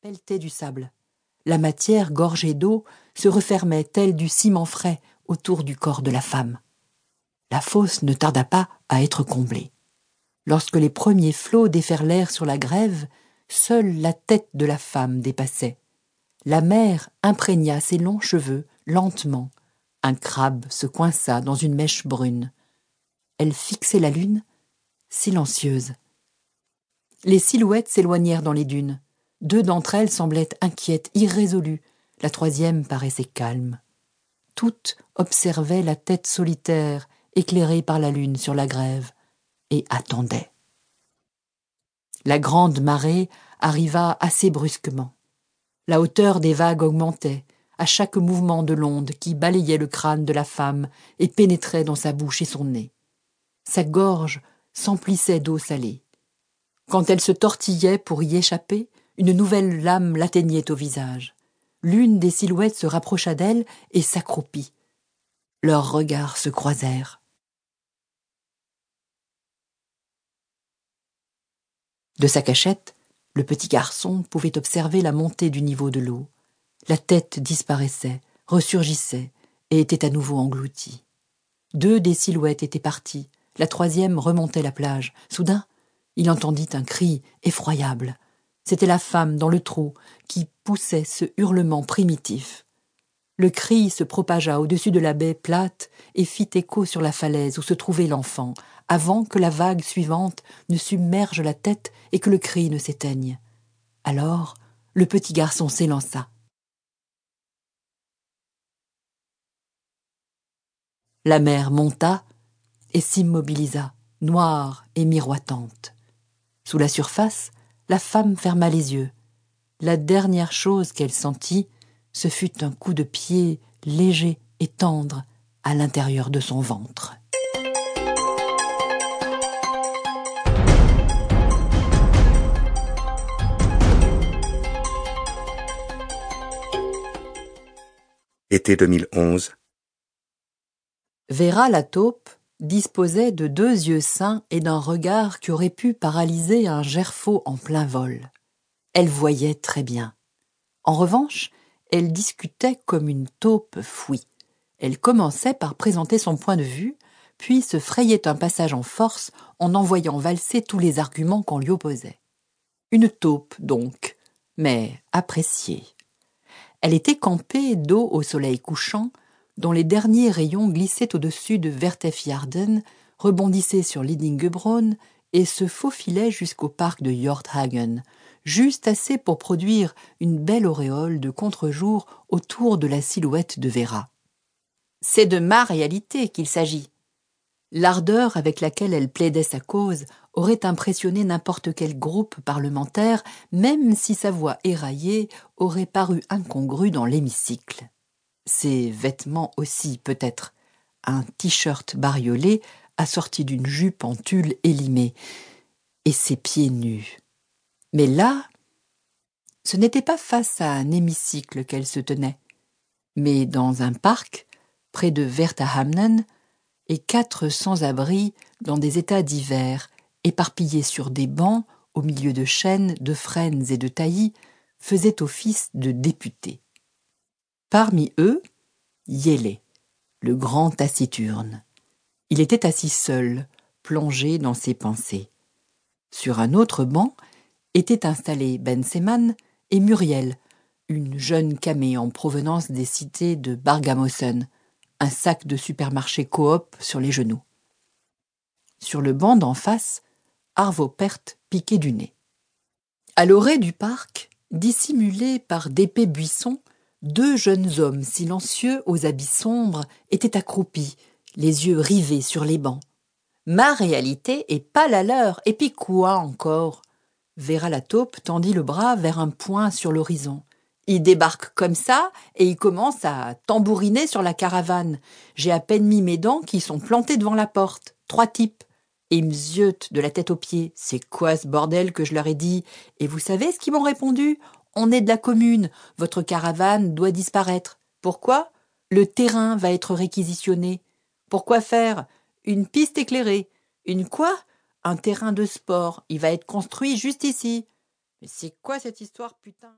pelletait du sable. La matière, gorgée d'eau, se refermait telle du ciment frais autour du corps de la femme. La fosse ne tarda pas à être comblée. Lorsque les premiers flots déferlèrent sur la grève, seule la tête de la femme dépassait. La mère imprégna ses longs cheveux lentement. Un crabe se coinça dans une mèche brune. Elle fixait la lune, silencieuse. Les silhouettes s'éloignèrent dans les dunes. Deux d'entre elles semblaient inquiètes, irrésolues. La troisième paraissait calme. Toutes observaient la tête solitaire, éclairée par la lune sur la grève, et attendaient. La grande marée arriva assez brusquement. La hauteur des vagues augmentait à chaque mouvement de l'onde qui balayait le crâne de la femme et pénétrait dans sa bouche et son nez. Sa gorge s'emplissait d'eau salée. Quand elle se tortillait pour y échapper, une nouvelle lame l'atteignait au visage. L'une des silhouettes se rapprocha d'elle et s'accroupit. Leurs regards se croisèrent. De sa cachette, le petit garçon pouvait observer la montée du niveau de l'eau. La tête disparaissait, ressurgissait et était à nouveau engloutie. Deux des silhouettes étaient parties, la troisième remontait la plage. Soudain, il entendit un cri effroyable. C'était la femme dans le trou qui poussait ce hurlement primitif. Le cri se propagea au-dessus de la baie plate et fit écho sur la falaise où se trouvait l'enfant, avant que la vague suivante ne submerge la tête et que le cri ne s'éteigne. Alors, le petit garçon s'élança. La mer monta et s'immobilisa, noire et miroitante. Sous la surface, la femme ferma les yeux. La dernière chose qu'elle sentit, ce fut un coup de pied léger et tendre à l'intérieur de son ventre. Été 2011. Vera la taupe disposait de deux yeux sains et d'un regard qui aurait pu paralyser un gerfaut en plein vol. Elle voyait très bien. En revanche, elle discutait comme une taupe fouille. Elle commençait par présenter son point de vue, puis se frayait un passage en force en envoyant valser tous les arguments qu'on lui opposait. Une taupe, donc, mais appréciée. Elle était campée dos au soleil couchant, dont les derniers rayons glissaient au-dessus de Vertefjärden, rebondissaient sur Lidingebron et se faufilaient jusqu'au parc de Hjorthagen, juste assez pour produire une belle auréole de contre-jour autour de la silhouette de Vera. C'est de ma réalité qu'il s'agit. L'ardeur avec laquelle elle plaidait sa cause aurait impressionné n'importe quel groupe parlementaire, même si sa voix éraillée aurait paru incongrue dans l'hémicycle ses vêtements aussi peut-être, un t-shirt bariolé assorti d'une jupe en tulle élimée, et ses pieds nus. Mais là, ce n'était pas face à un hémicycle qu'elle se tenait, mais dans un parc, près de Vertahamnen, et quatre sans-abri dans des états divers, éparpillés sur des bancs, au milieu de chênes, de frênes et de taillis, faisaient office de députés. Parmi eux, Yélé, le grand taciturne. Il était assis seul, plongé dans ses pensées. Sur un autre banc étaient installés Ben Seman et Muriel, une jeune camée en provenance des cités de Bargamosen, un sac de supermarché coop sur les genoux. Sur le banc d'en face, Arvo Pert piquait du nez. À l'orée du parc, dissimulé par d'épais buissons, deux jeunes hommes silencieux aux habits sombres étaient accroupis, les yeux rivés sur les bancs. Ma réalité est pas la leur, et puis quoi encore? Vera la taupe tendit le bras vers un point sur l'horizon. Il débarque comme ça et il commence à tambouriner sur la caravane. J'ai à peine mis mes dents qui sont plantées devant la porte. Trois types. Et ils me de la tête aux pieds. C'est quoi ce bordel que je leur ai dit? Et vous savez ce qu'ils m'ont répondu? On est de la commune, votre caravane doit disparaître. Pourquoi? Le terrain va être réquisitionné. Pourquoi faire? Une piste éclairée. Une quoi? Un terrain de sport. Il va être construit juste ici. Mais c'est quoi cette histoire, putain?